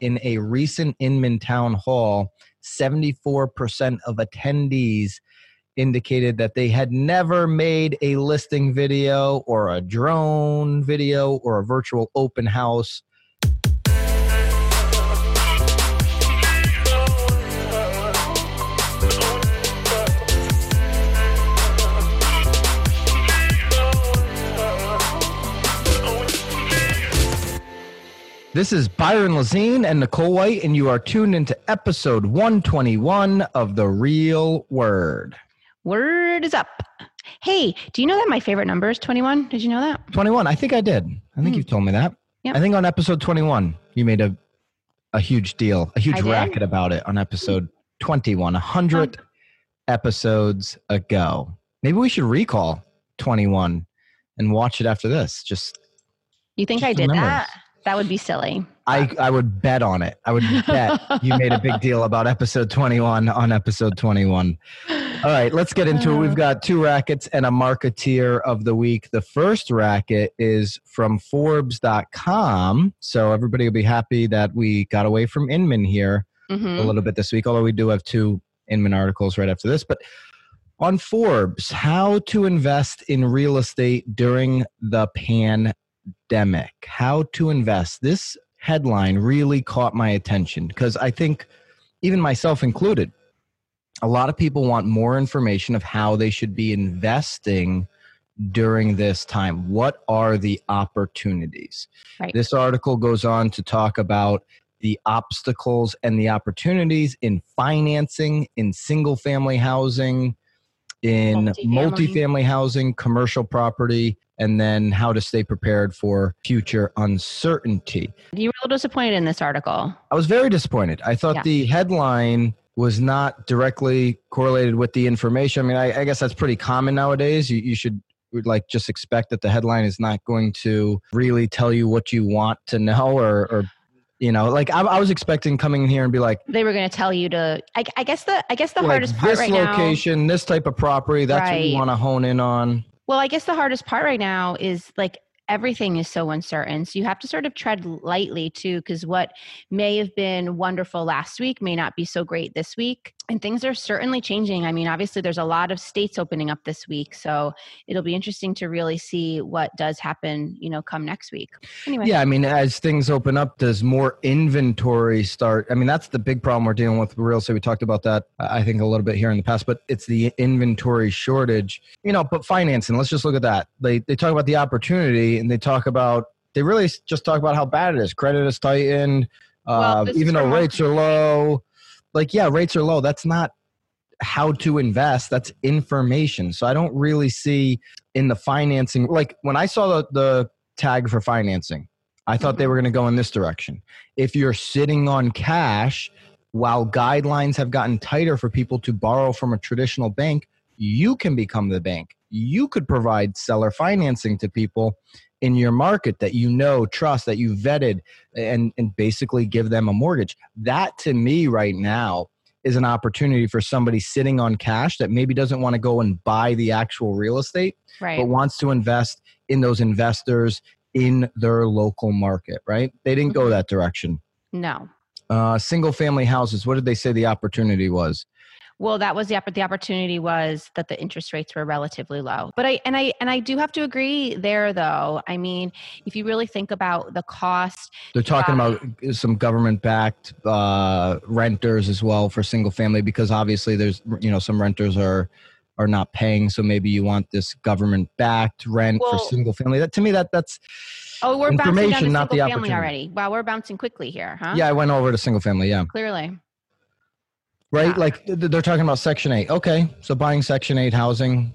in a recent Inman town hall, 74% of attendees indicated that they had never made a listing video or a drone video or a virtual open house. This is Byron Lazine and Nicole White, and you are tuned into episode 121 of The Real Word. Word is up. Hey, do you know that my favorite number is 21? Did you know that? 21. I think I did. I think Mm. you've told me that. Yep. I think on episode 21, you made a, a huge deal, a huge racket about it on episode 21, 100 episodes ago. Maybe we should recall 21 and watch it after this. Just You think Just I did that? That would be silly. I, I would bet on it. I would bet you made a big deal about episode 21 on episode 21. All right, let's get into it. We've got two rackets and a marketeer of the week. The first racket is from Forbes.com. So everybody will be happy that we got away from Inman here Mhm. a little bit this week, although we do have two Inman articles right after this. But on Forbes, how to invest in real estate during the pandemic. How to invest. This headline really caught my attention because I think, even myself included, a lot of people want more information of how they should be investing during this time. What are the opportunities? Right. This article goes on to talk about the obstacles and the opportunities in financing, in single family housing, in Multifamily. multifamily housing, commercial property, and then how to stay prepared for future uncertainty. You were a little disappointed in this article. I was very disappointed. I thought Yeah. the headline was not directly correlated with the information. I mean, I, I guess that's pretty common nowadays. You, you should like just expect that the headline is not going to really tell you what you want to know or, or you know, like I, I was expecting coming in here and be like, They were going to tell you to. I, I guess the. I guess the like hardest part this right now. location, this type of property, that's what you want to hone in on. Well, I guess the hardest part right now is like everything is so uncertain. So you have to sort of tread lightly too, because what may have been wonderful last week may not be so great this week. And things are certainly changing. I mean, obviously, there's a lot of states opening up this week. So it'll be interesting to really see what does happen, you know, come next week. Anyway. Yeah, I mean, as things open up, does more inventory start? I mean, that's the big problem we're dealing with with real estate. We talked about that, I think, a little bit here in the past, but it's the inventory shortage. You know, but financing. Let's just look at that. They they talk about the opportunity, and they talk about they really just talk about how bad it is. Credit is tightened, Well, uh, even though rates are low. Like, yeah, rates are low. That's not how to invest. That's information. So I don't really see in the financing. Like when I saw the the tag for financing. I thought they were going to go in this direction. If you're sitting on cash, while guidelines have gotten tighter for people to borrow from a traditional bank, you can become the bank. You could provide seller financing to people in your market that you know, trust, that you vetted, and, and basically give them a mortgage. That to me right now is an opportunity for somebody sitting on cash that maybe doesn't want to go and buy the actual real estate Right. but wants to invest in those investors in their local market, right? They didn't go Mhm. that direction. no. Uh, single family houses, what did they say the opportunity was? Well, that was the the opportunity was that the interest rates were relatively low. But I and I and I do have to agree there though. I mean, if you really think about the cost, They're talking Yeah. about some government backed uh, renters as well for single family because obviously there's, you know, some renters are are not paying so maybe you want this government backed rent for single family that to me that that's oh, we're bouncing down to Information, not the family opportunity. already. Wow, we're bouncing quickly here, huh? yeah i went over to single family yeah Clearly. Right Yeah. like they're talking about section 8 okay so buying section 8 housing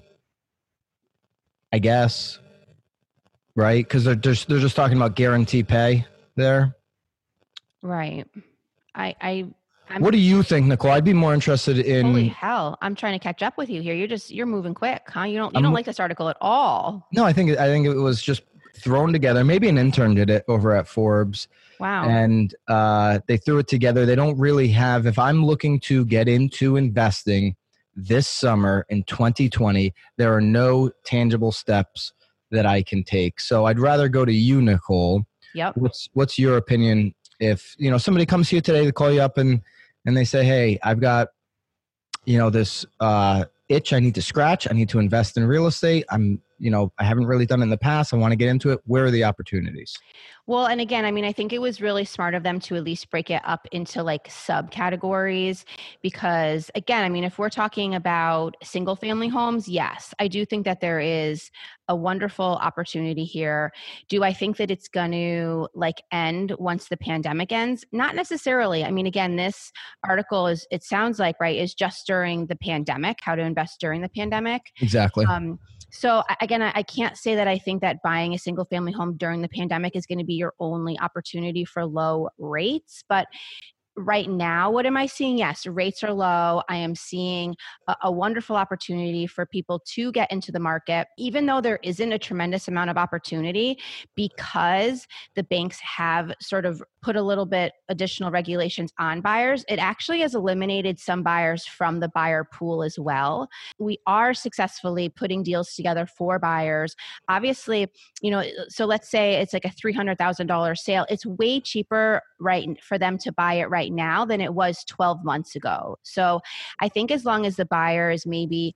i guess right because they're just they're just talking about guarantee pay there Right. I I I'm what do you think nicole i'd be more interested in holy hell. I'm trying to catch up with you here. You're just you're moving quick, huh? You don't you I'm- don't like this article at all. no i think i think it was just thrown together maybe an intern did it over at forbes Wow. and uh, they threw it together. They don't really have. If I'm looking to get into investing this summer in 2020, there are no tangible steps that I can take. So I'd rather go to you, Nicole. yep. What's what's your opinion if you know somebody comes to you today to call you up and and they say hey i've got you know this uh itch i need to scratch i need to invest in real estate i'm you know i haven't really done in the past i want to get into it where are the opportunities well, and again, I mean, I think it was really smart of them to at least break it up into like subcategories because, again, I mean, if we're talking about single family homes, yes, I do think that there is a wonderful opportunity here. Do I think that it's going to like end once the pandemic ends? Not necessarily. I mean, again, this article is, it sounds like, right, is just during the pandemic, how to invest during the pandemic. Exactly. Um, so again, I, can't say that I think that buying a single family home during the pandemic is going to be your only opportunity for low rates, but right now what am i seeing? Yes rates are low. I am seeing a, a, wonderful opportunity for people to get into the market even though there isn't a tremendous amount of opportunity because the banks have sort of put a little bit additional regulations on buyers. It actually has eliminated some buyers from the buyer pool as well. We are successfully putting deals together for buyers. Obviously you know so let's say it's like a $300000 sale. It's way cheaper right for them to buy it right now than it was 12 months ago. So I think as long as the buyer is maybe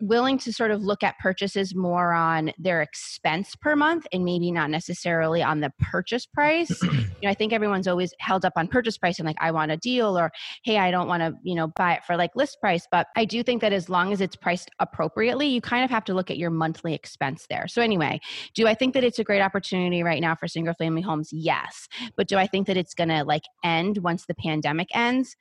willing to sort of look at purchases more on their expense per month and maybe not necessarily on the purchase price. you know, I think everyone's always held up on purchase price and like I want a deal or hey, I don't want to, you know, buy it for like list price, but I do think that as long as it's priced appropriately, you kind of have to look at your monthly expense there. So anyway, do I think that it's a great opportunity right now for single family homes? Yes. But do I think that it's going to like end once the pandemic ends?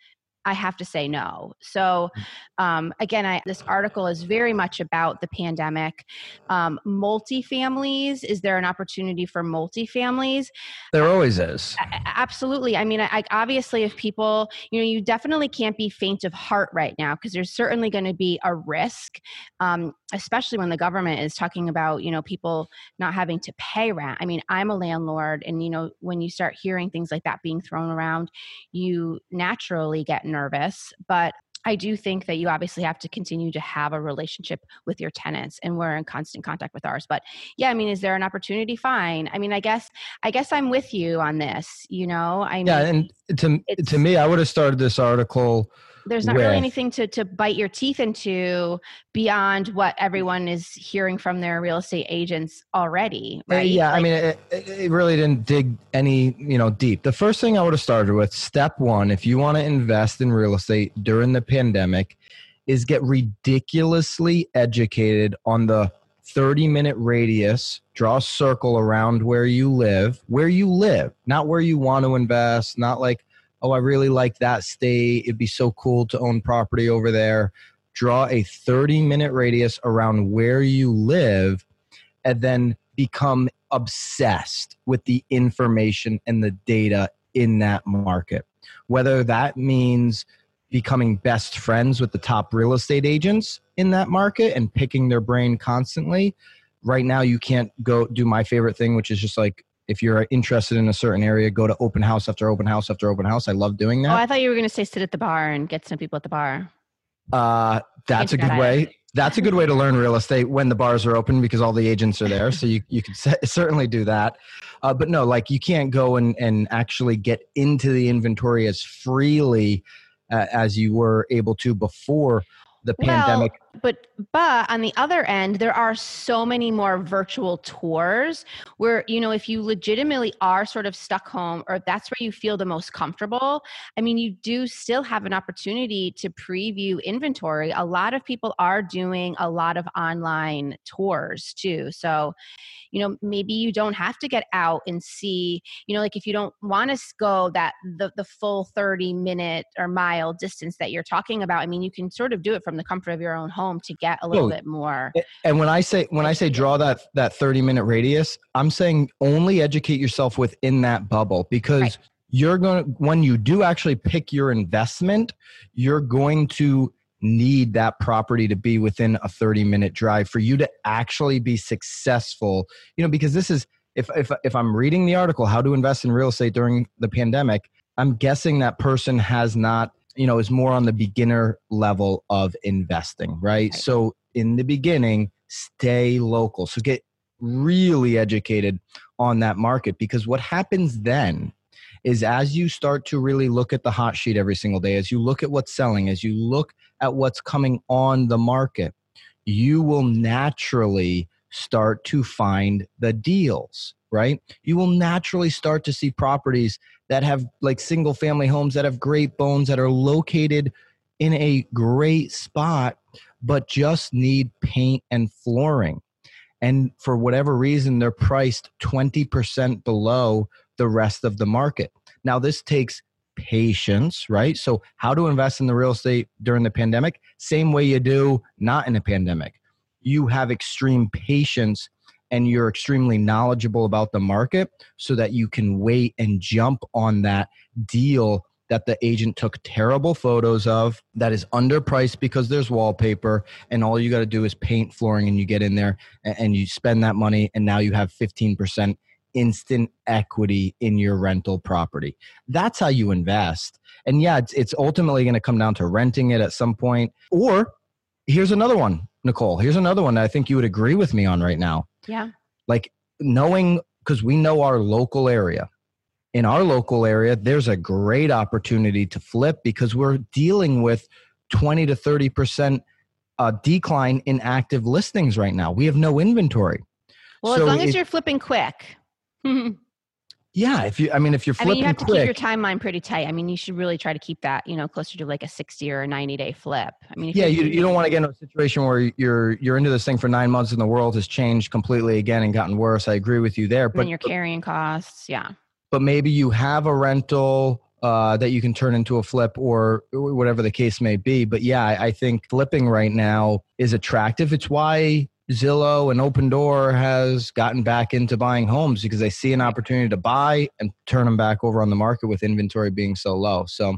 I have to say no. So, mm. um, again, I, this article is very much about the pandemic. Um, multifamilies, is there an opportunity for multifamilies? There always is. absolutely. I mean, I, I, obviously, if people, you know, you definitely can't be faint of heart right now because there's certainly going to be a risk, um, especially when the government is talking about, you know, people not having to pay rent. I mean, I'm a landlord, and, you know, when you start hearing things like that being thrown around, you naturally get nervous, but I do think that you obviously have to continue to have a relationship with your tenants and we're in constant contact with ours. But yeah, I mean, is there an opportunity? Fine. I mean, I guess I guess I'm with you on this, you know. I mean Yeah, and to to me, I would have started this article there's not with. really anything to to bite your teeth into beyond what everyone is hearing from their real estate agents already uh, right yeah like, i mean it, it really didn't dig any you know deep the first thing i would have started with step one if you want to invest in real estate during the pandemic is get ridiculously educated on the 30 minute radius draw a circle around where you live where you live not where you want to invest not like oh, I really like that state. It'd be so cool to own property over there. Draw a 30 minute radius around where you live and then become obsessed with the information and the data in that market. Whether that means becoming best friends with the top real estate agents in that market and picking their brain constantly. Right now, you can't go do my favorite thing, which is just like if you're interested in a certain area, go to open house after open house after open house. I love doing that. Oh, I thought you were going to say sit at the bar and get some people at the bar. Uh, that's a good way. That's a good way to learn real estate when the bars are open because all the agents are there. So you, you could certainly do that. Uh, but no, like you can't go and, and actually get into the inventory as freely uh, as you were able to before the pandemic. But but on the other end, there are so many more virtual tours where you know if you legitimately are sort of stuck home or that's where you feel the most comfortable. I mean, you do still have an opportunity to preview inventory. A lot of people are doing a lot of online tours too. So you know maybe you don't have to get out and see you know like if you don't want to go that the the full 30 minute or mile distance that you're talking about i mean you can sort of do it from the comfort of your own home to get a little bit more and when i say when i say draw that that 30 minute radius i'm saying only educate yourself within that bubble because right. you're going to when you do actually pick your investment you're going to need that property to be within a 30 minute drive for you to actually be successful you know because this is if if if i'm reading the article how to invest in real estate during the pandemic i'm guessing that person has not you know is more on the beginner level of investing right? So in the beginning stay local. So get really educated on that market because what happens then is as you start to really look at the hot sheet every single day, as you look at what's selling, as you look at what's coming on the market, you will naturally start to find the deals, right? You will naturally start to see properties that have like single family homes that have great bones that are located in a great spot, but just need paint and flooring. And for whatever reason, they're priced 20% below the rest of the market. Now, this takes patience, right? So, how to invest in the real estate during the pandemic? Same way you do not in a pandemic. You have extreme patience and you're extremely knowledgeable about the market so that you can wait and jump on that deal that the agent took terrible photos of that is underpriced because there's wallpaper and all you got to do is paint flooring and you get in there and you spend that money and now you have 15% instant equity in your rental property. That's how you invest. And yeah it's, it's ultimately going to come down to renting it at some point. Or here's another one nicole. Here's another one that i think you would agree with me on right now yeah like knowing because we know our local area in our local area, there's a great opportunity to flip because we're dealing with 20 to 30% uh, decline in active listings right now. We have no inventory. Well, so as long as you're flipping quick. yeah, if you, I mean, if you're flipping I mean, you have to quick, keep your timeline pretty tight. I mean, you should really try to keep that, you know, closer to like a 60 or a 90 day flip. I mean, yeah, you, you don't want to get into a situation where you're, you're into this thing for nine months and the world has changed completely again and gotten worse. I agree with you there, but you're carrying costs. Yeah but maybe you have a rental uh, that you can turn into a flip or whatever the case may be. But yeah, I, I think flipping right now is attractive. It's why Zillow and Opendoor has gotten back into buying homes because they see an opportunity to buy and turn them back over on the market with inventory being so low. So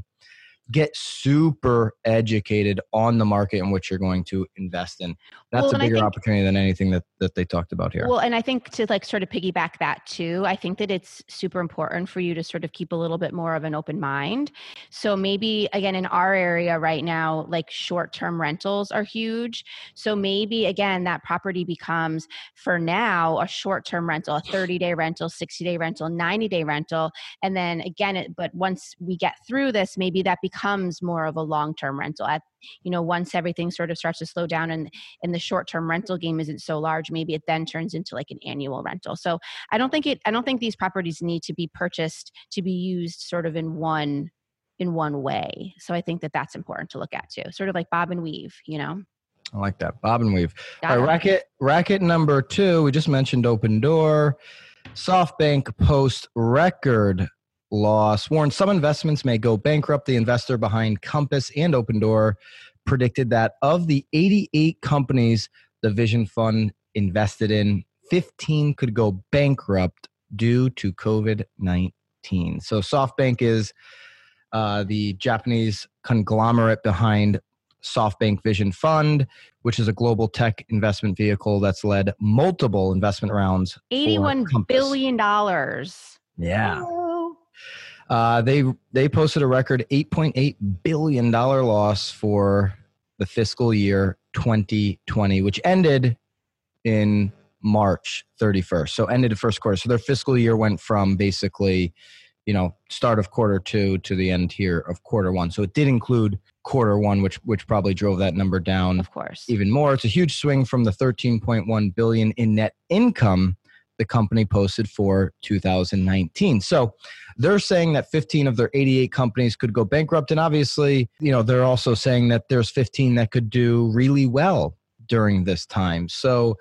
get super educated on the market in which you're going to invest in. That's well, a bigger think, opportunity than anything that, that they talked about here. Well, and I think to like sort of piggyback that too, I think that it's super important for you to sort of keep a little bit more of an open mind. So maybe again in our area right now, like short term rentals are huge. So maybe again that property becomes for now a short term rental, a 30 day rental, 60 day rental, 90 day rental. And then again, it, but once we get through this, maybe that becomes becomes more of a long-term rental at you know once everything sort of starts to slow down and and the short-term rental game isn't so large maybe it then turns into like an annual rental so i don't think it i don't think these properties need to be purchased to be used sort of in one in one way so i think that that's important to look at too sort of like bob and weave you know I like that. Bob and weave. All right, racket racket number two. We just mentioned Opendoor. SoftBank post record loss. Warren, some investments may go bankrupt. The investor behind Compass and Open Door predicted that of the 88 companies the Vision Fund invested in, 15 could go bankrupt due to COVID 19. So SoftBank is uh, the Japanese conglomerate behind SoftBank Vision Fund, which is a global tech investment vehicle that's led multiple investment rounds. $81 billion. Yeah. Uh, they they posted a record 8.8 billion dollar loss for the fiscal year 2020, which ended in March 31st. So ended the first quarter. So their fiscal year went from basically, you know, start of quarter two to the end here of quarter one. So it did include quarter one, which which probably drove that number down. Of course, even more. It's a huge swing from the 13.1 billion in net income the company posted for 2019. So they're saying that 15 of their 88 companies could go bankrupt. And obviously, you know, they're also saying that there's 15 that could do really well during this time. So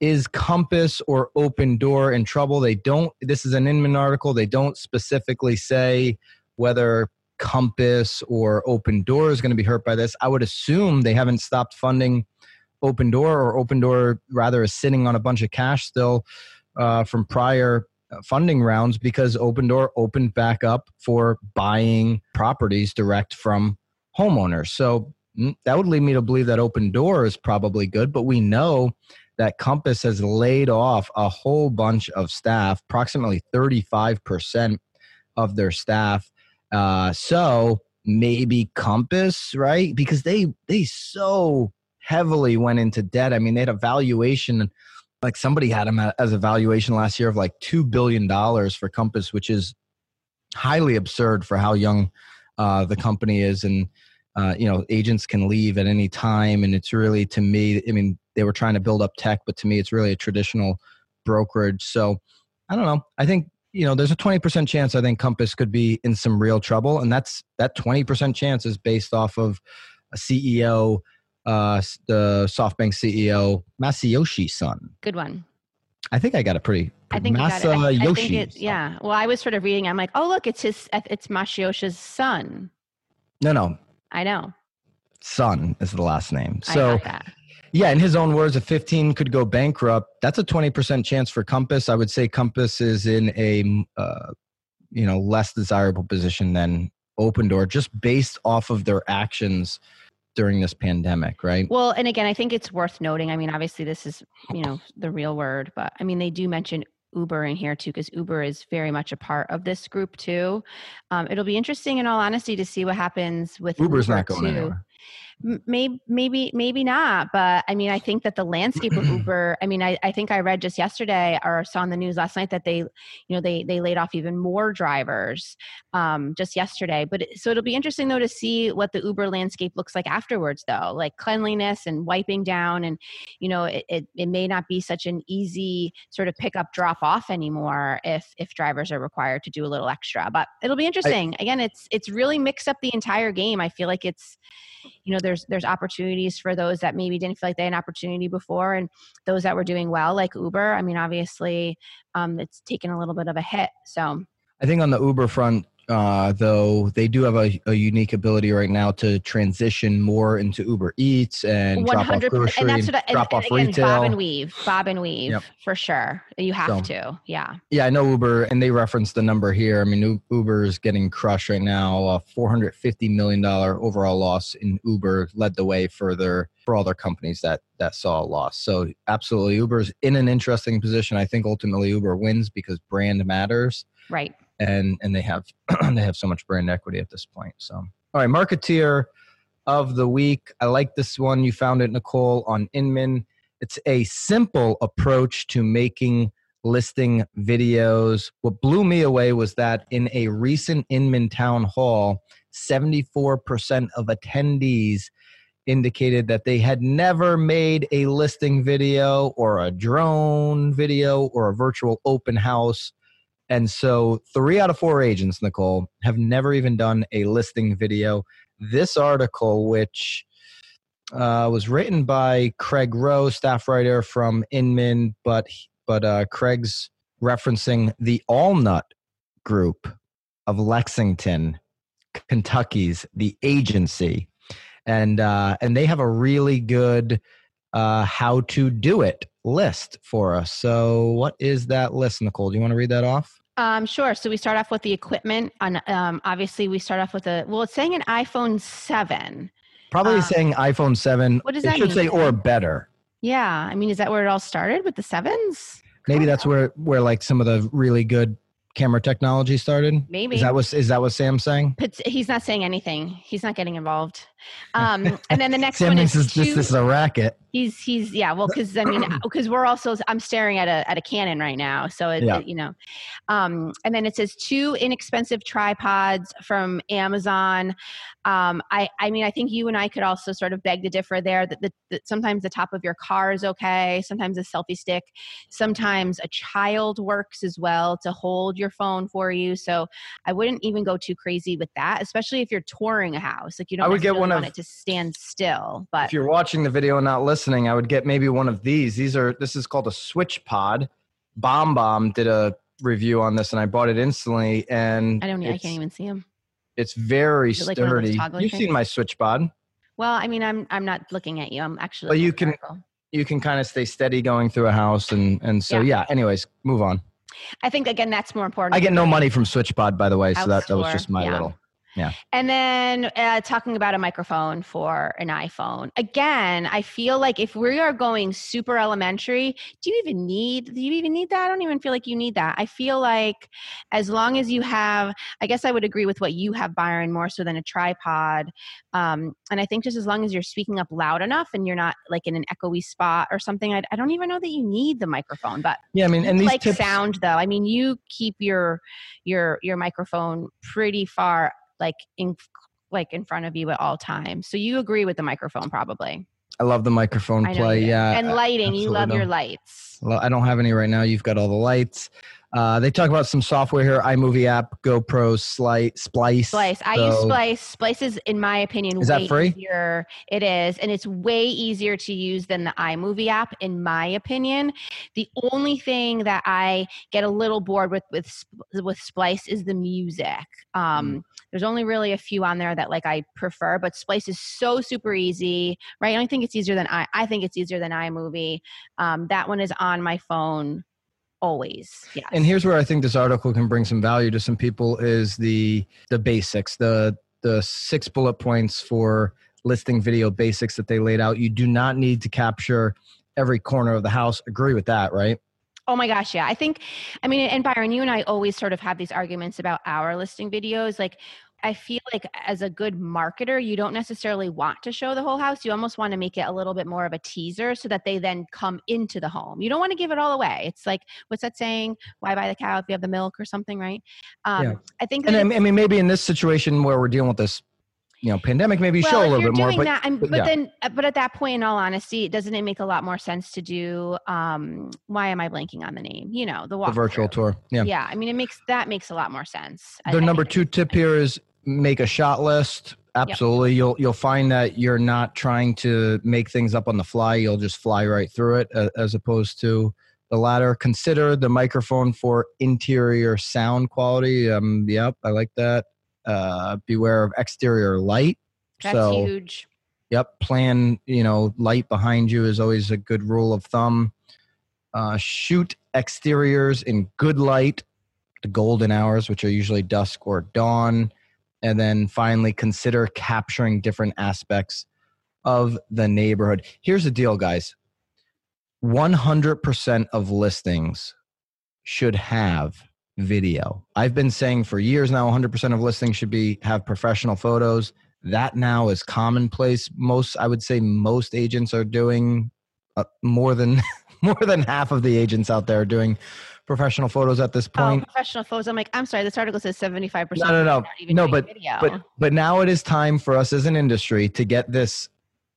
is Compass or Opendoor in trouble? They don't, this is an Inman article. They don't specifically say whether Compass or Opendoor is going to be hurt by this. I would assume they haven't stopped funding Opendoor, or Opendoor rather is sitting on a bunch of cash still uh, from prior uh, funding rounds because Opendoor opened back up for buying properties direct from homeowners. So mm, that would lead me to believe that Opendoor is probably good, but we know that Compass has laid off a whole bunch of staff, approximately 35% of their staff. Uh, so maybe Compass, right? Because they they so heavily went into debt. I mean, they had a valuation like somebody had him as a valuation last year of like $2 billion for Compass, which is highly absurd for how young uh, the company is, and uh, you know agents can leave at any time, and it's really to me. I mean, they were trying to build up tech, but to me, it's really a traditional brokerage. So I don't know. I think you know there's a 20% chance I think Compass could be in some real trouble, and that's that 20% chance is based off of a CEO, uh, the SoftBank CEO Masayoshi son. Good one. I think I got a pretty. I think Masa you got it. I, I think it, yeah. Well, I was sort of reading. I'm like, oh look, it's his. It's Masayoshi's son. No, no, I know. son is the last name. I So yeah, in his own words, if 15 could go bankrupt, that's a 20% chance for Compass. I would say Compass is in a uh, you know less desirable position than Opendoor, just based off of their actions during this pandemic, right? Well, and again, I think it's worth noting. I mean, obviously, this is you know the real word, but I mean, they do mention Uber in here too, because Uber is very much a part of this group too. Um, it'll be interesting, in all honesty, to see what happens with Uber's Uber not going too. anywhere. Maybe maybe maybe not but i mean i think that the landscape of uber i mean I, I think i read just yesterday or saw in the news last night that they you know they they laid off even more drivers um, just yesterday but it- so it'll be interesting though to see what the uber landscape looks like afterwards though like cleanliness and wiping down and you know it, it, it may not be such an easy sort of pick up drop off anymore if if drivers are required to do a little extra but it'll be interesting. Again it's it's really mixed up the entire game. I feel like it's you know there's there's opportunities for those that maybe didn't feel like they had an opportunity before and those that were doing well like uber. I mean obviously um, it's taken a little bit of a hit so. I think on the Uber front, uh, though, they do have a, a unique ability right now to transition more into Uber Eats and drop off 100 grocery and that's what I, and, drop and off again, retail. bob and weave bob and weave Yep. for sure you have So- to yeah Yeah, I know Uber, and they referenced the number here. I mean, Uber is getting crushed right now. A four hundred fifty million dollar overall loss in Uber led the way for their for all their companies that that saw a loss. So absolutely, Uber's in an interesting position. I think ultimately Uber wins because brand matters, right and and they have they have so much brand equity at this point. So all right, marketeer of the week. I like this one. You found it, Nicole, on Inman. It's a simple approach to making listing videos. What blew me away was that in a recent Inman town hall, 74% of attendees indicated that they had never made a listing video or a drone video or a virtual open house. And so, three out of four agents, Nicole, have never even done a listing video. This article, which uh, was written by Craig Rowe, staff writer from Inman, but but uh, Craig's referencing the Allnut Group of Lexington, Kentucky's the agency, and uh, and they have a really good uh, how to do it list for us. So, what is that list, Nicole? Do you want to read that off? Um, sure so we start off with the equipment on um, obviously we start off with a well it's saying an iphone 7 Probably Uh, saying iPhone 7. what does it that should mean, say or better. yeah i mean is that where it all started with the sevens Maybe that's where where like some of the really good camera technology started. maybe Is that what is that what Sam's saying? But he's not saying anything. He's not getting involved. Um, and then the next Sam one is this, two- this is a racket. He's he's yeah. Well, because I mean, because we're also I'm staring at a at a Canon right now, so it, Yeah. it, you know. Um, and then it says two inexpensive tripods from Amazon. Um, I I mean, I think you and I could also sort of beg to differ there. That, that, that sometimes the top of your car is okay. Sometimes a selfie stick. Sometimes a child works as well to hold your phone for you. So I wouldn't even go too crazy with that, especially if you're touring a house. Like you don't I would get one want of- it to stand still. But If you're watching the video and not listening, I would get maybe one of these. These are this is called a SwitchPod. Bomb Bomb did a review on this and I bought it instantly and I don't. I can't even see them. it's very like one of those sturdy. You've things? seen my SwitchPod. Well, I mean, I'm I'm not looking at you. I'm actually. Well, you can- article. You can kind of stay steady going through a house and and so Yeah. yeah, anyways, move on. I think again that's more important. I get no money from SwitchPod by the way, so that, that was just my yeah. little Yeah. And then uh, talking about a microphone for an iPhone. Again, I feel like if we are going super elementary, do you even need do you even need that? I don't even feel like you need that. I feel like as long as you have, I guess I would agree with what you have, Byron, more so than a tripod. Um, and I think just as long as you're speaking up loud enough and you're not like in an echoey spot or something, I, I don't even know that you need the microphone. But Yeah, I mean, and these like tips, sound though. I mean, you keep your your your microphone pretty far like in like in front of you at all times. So you agree with the microphone probably. I love the microphone play. Yeah, and lighting. You love your lights. Well, I don't have any right now. You've got all the lights. Uh, they talk about some software here: iMovie app, GoPro, Slice, Splice. Splice. I use Splice. Splice is, in my opinion, Is that way free? easier. It is, and it's way easier to use than the iMovie app, in my opinion. The only thing that I get a little bored with with with Splice is the music. Um, Mm. There's only really a few on there that like I prefer, but Splice is so super easy, right? I don't think it's easier than I. I think it's easier than iMovie. Um, that one is on my phone always. yeah And here's where I think this article can bring some value to some people: is the the basics, the the six bullet points for listing video basics that they laid out. You do not need to capture every corner of the house. Agree with that, right? Oh my gosh, yeah. I think, I mean, and Byron, you and I always sort of have these arguments about our listing videos. Like, I feel like as a good marketer, you don't necessarily want to show the whole house. You almost want to make it a little bit more of a teaser so that they then come into the home. You don't want to give it all away. It's like, what's that saying? Why buy the cow if you have the milk or something, right? Um, Yeah. I think And that I it's- mean, I mean, maybe in this situation where we're dealing with this, you know, pandemic, maybe well, show a little bit more. But that, but yeah. then, uh, but at that point, in all honesty, doesn't it make a lot more sense to do? Um, why am I blanking on the name? You know, the, the virtual tour, yeah. Yeah, I mean, it makes that makes a lot more sense. I- Their I number think. two tip here is make a shot list. Absolutely, you'll you'll find that you're not trying to make things up on the fly. You'll just fly right through it, a- as opposed to the latter. Consider the microphone for interior sound quality. Um, yep, I like that. Uh, beware of exterior light. That's so, huge. Yep, plan. You know, light behind you is always a good rule of thumb. Uh, shoot exteriors in good light, the golden hours, which are usually dusk or dawn, and then finally consider capturing different aspects of the neighborhood. Here's the deal, guys: 100% of listings should have video. I've been saying for years now 100% of listings should be have professional photos that now is commonplace most i would say most agents are doing uh, more than more than half of the agents out there are doing professional photos at this Oh, point professional photos. I'm like, I'm sorry. This article says 75. percent No, no, no. No, but- video. but but now it is time for us as an industry to get this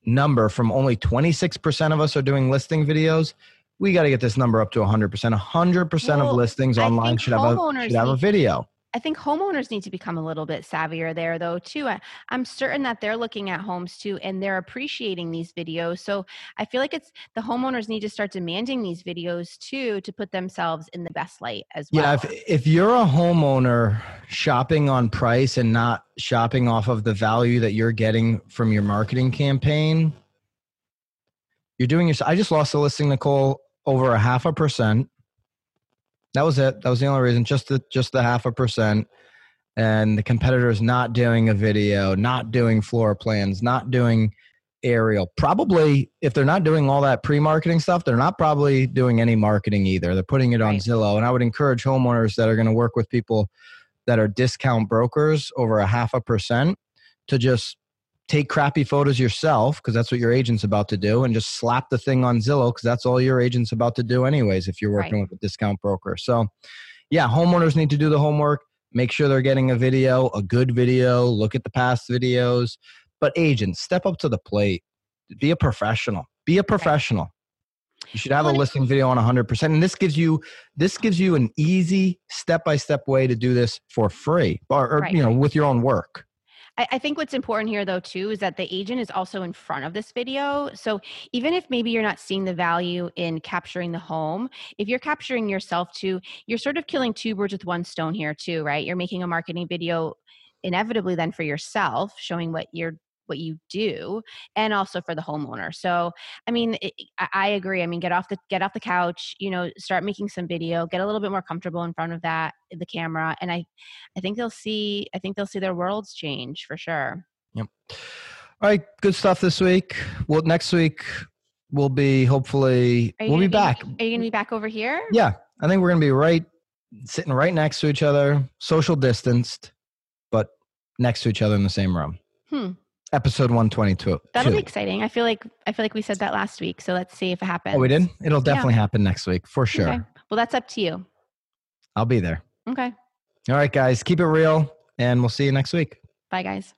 number from only 26% of us are doing listing videos we got to get this number up to 100% 100% Well, of listings online should have a should have a video I think homeowners need to become a little bit savvier there, though. Too. I, I'm certain that they're looking at homes too, and they're appreciating these videos. So I feel like it's the homeowners need to start demanding these videos too to put themselves in the best light as well. Yeah, if if you're a homeowner shopping on price and not shopping off of the value that you're getting from your marketing campaign, you're doing your. I just lost a listing, Nicole, over a half a percent. That was it. That was the only reason. Just the just the half a percent. And the competitor's not doing a video, not doing floor plans, not doing aerial. Probably, if they're not doing all that pre-marketing stuff, they're not probably doing any marketing either. They're putting it on Right. Zillow. And I would encourage homeowners that are going to work with people that are discount brokers over a half a percent to just take crappy photos yourself because that's what your agent's about to do and just slap the thing on Zillow because that's all your agent's about to do anyways if you're working Right. with a discount broker. So yeah, homeowners need to do the homework, make sure they're getting a video, a good video, look at the past videos. But agents, step up to the plate. Be a professional. Be a professional. You should have a listing video on 100%. And this gives you this gives you an easy step-by-step way to do this for free or, or Right. you know, with your own work. I, I think what's important here, though, too, is that the agent is also in front of this video. So even if maybe you're not seeing the value in capturing the home, if you're capturing yourself too, you're sort of killing two birds with one stone here, too, right? You're making a marketing video inevitably then for yourself, showing what you're what you do and also for the homeowner so i mean it, I, agree i mean get off the get off the couch you know start making some video get a little bit more comfortable in front of that the camera and i i think they'll see i think they'll see their worlds change for sure Yep. All right, good stuff this week. Well, next week we'll be hopefully we'll be gonna back. are you gonna be back over here Yeah, I think we're gonna be right sitting right next to each other, social distanced, but next to each other in the same room. Hmm. Episode one twenty two. that'll be exciting i feel like i feel like we said that last week so let's see if it happens Oh, we did. It'll definitely happen next week for sure. okay. well that's up to you I'll be there. okay All right, guys, keep it real, and we'll see you next week. bye guys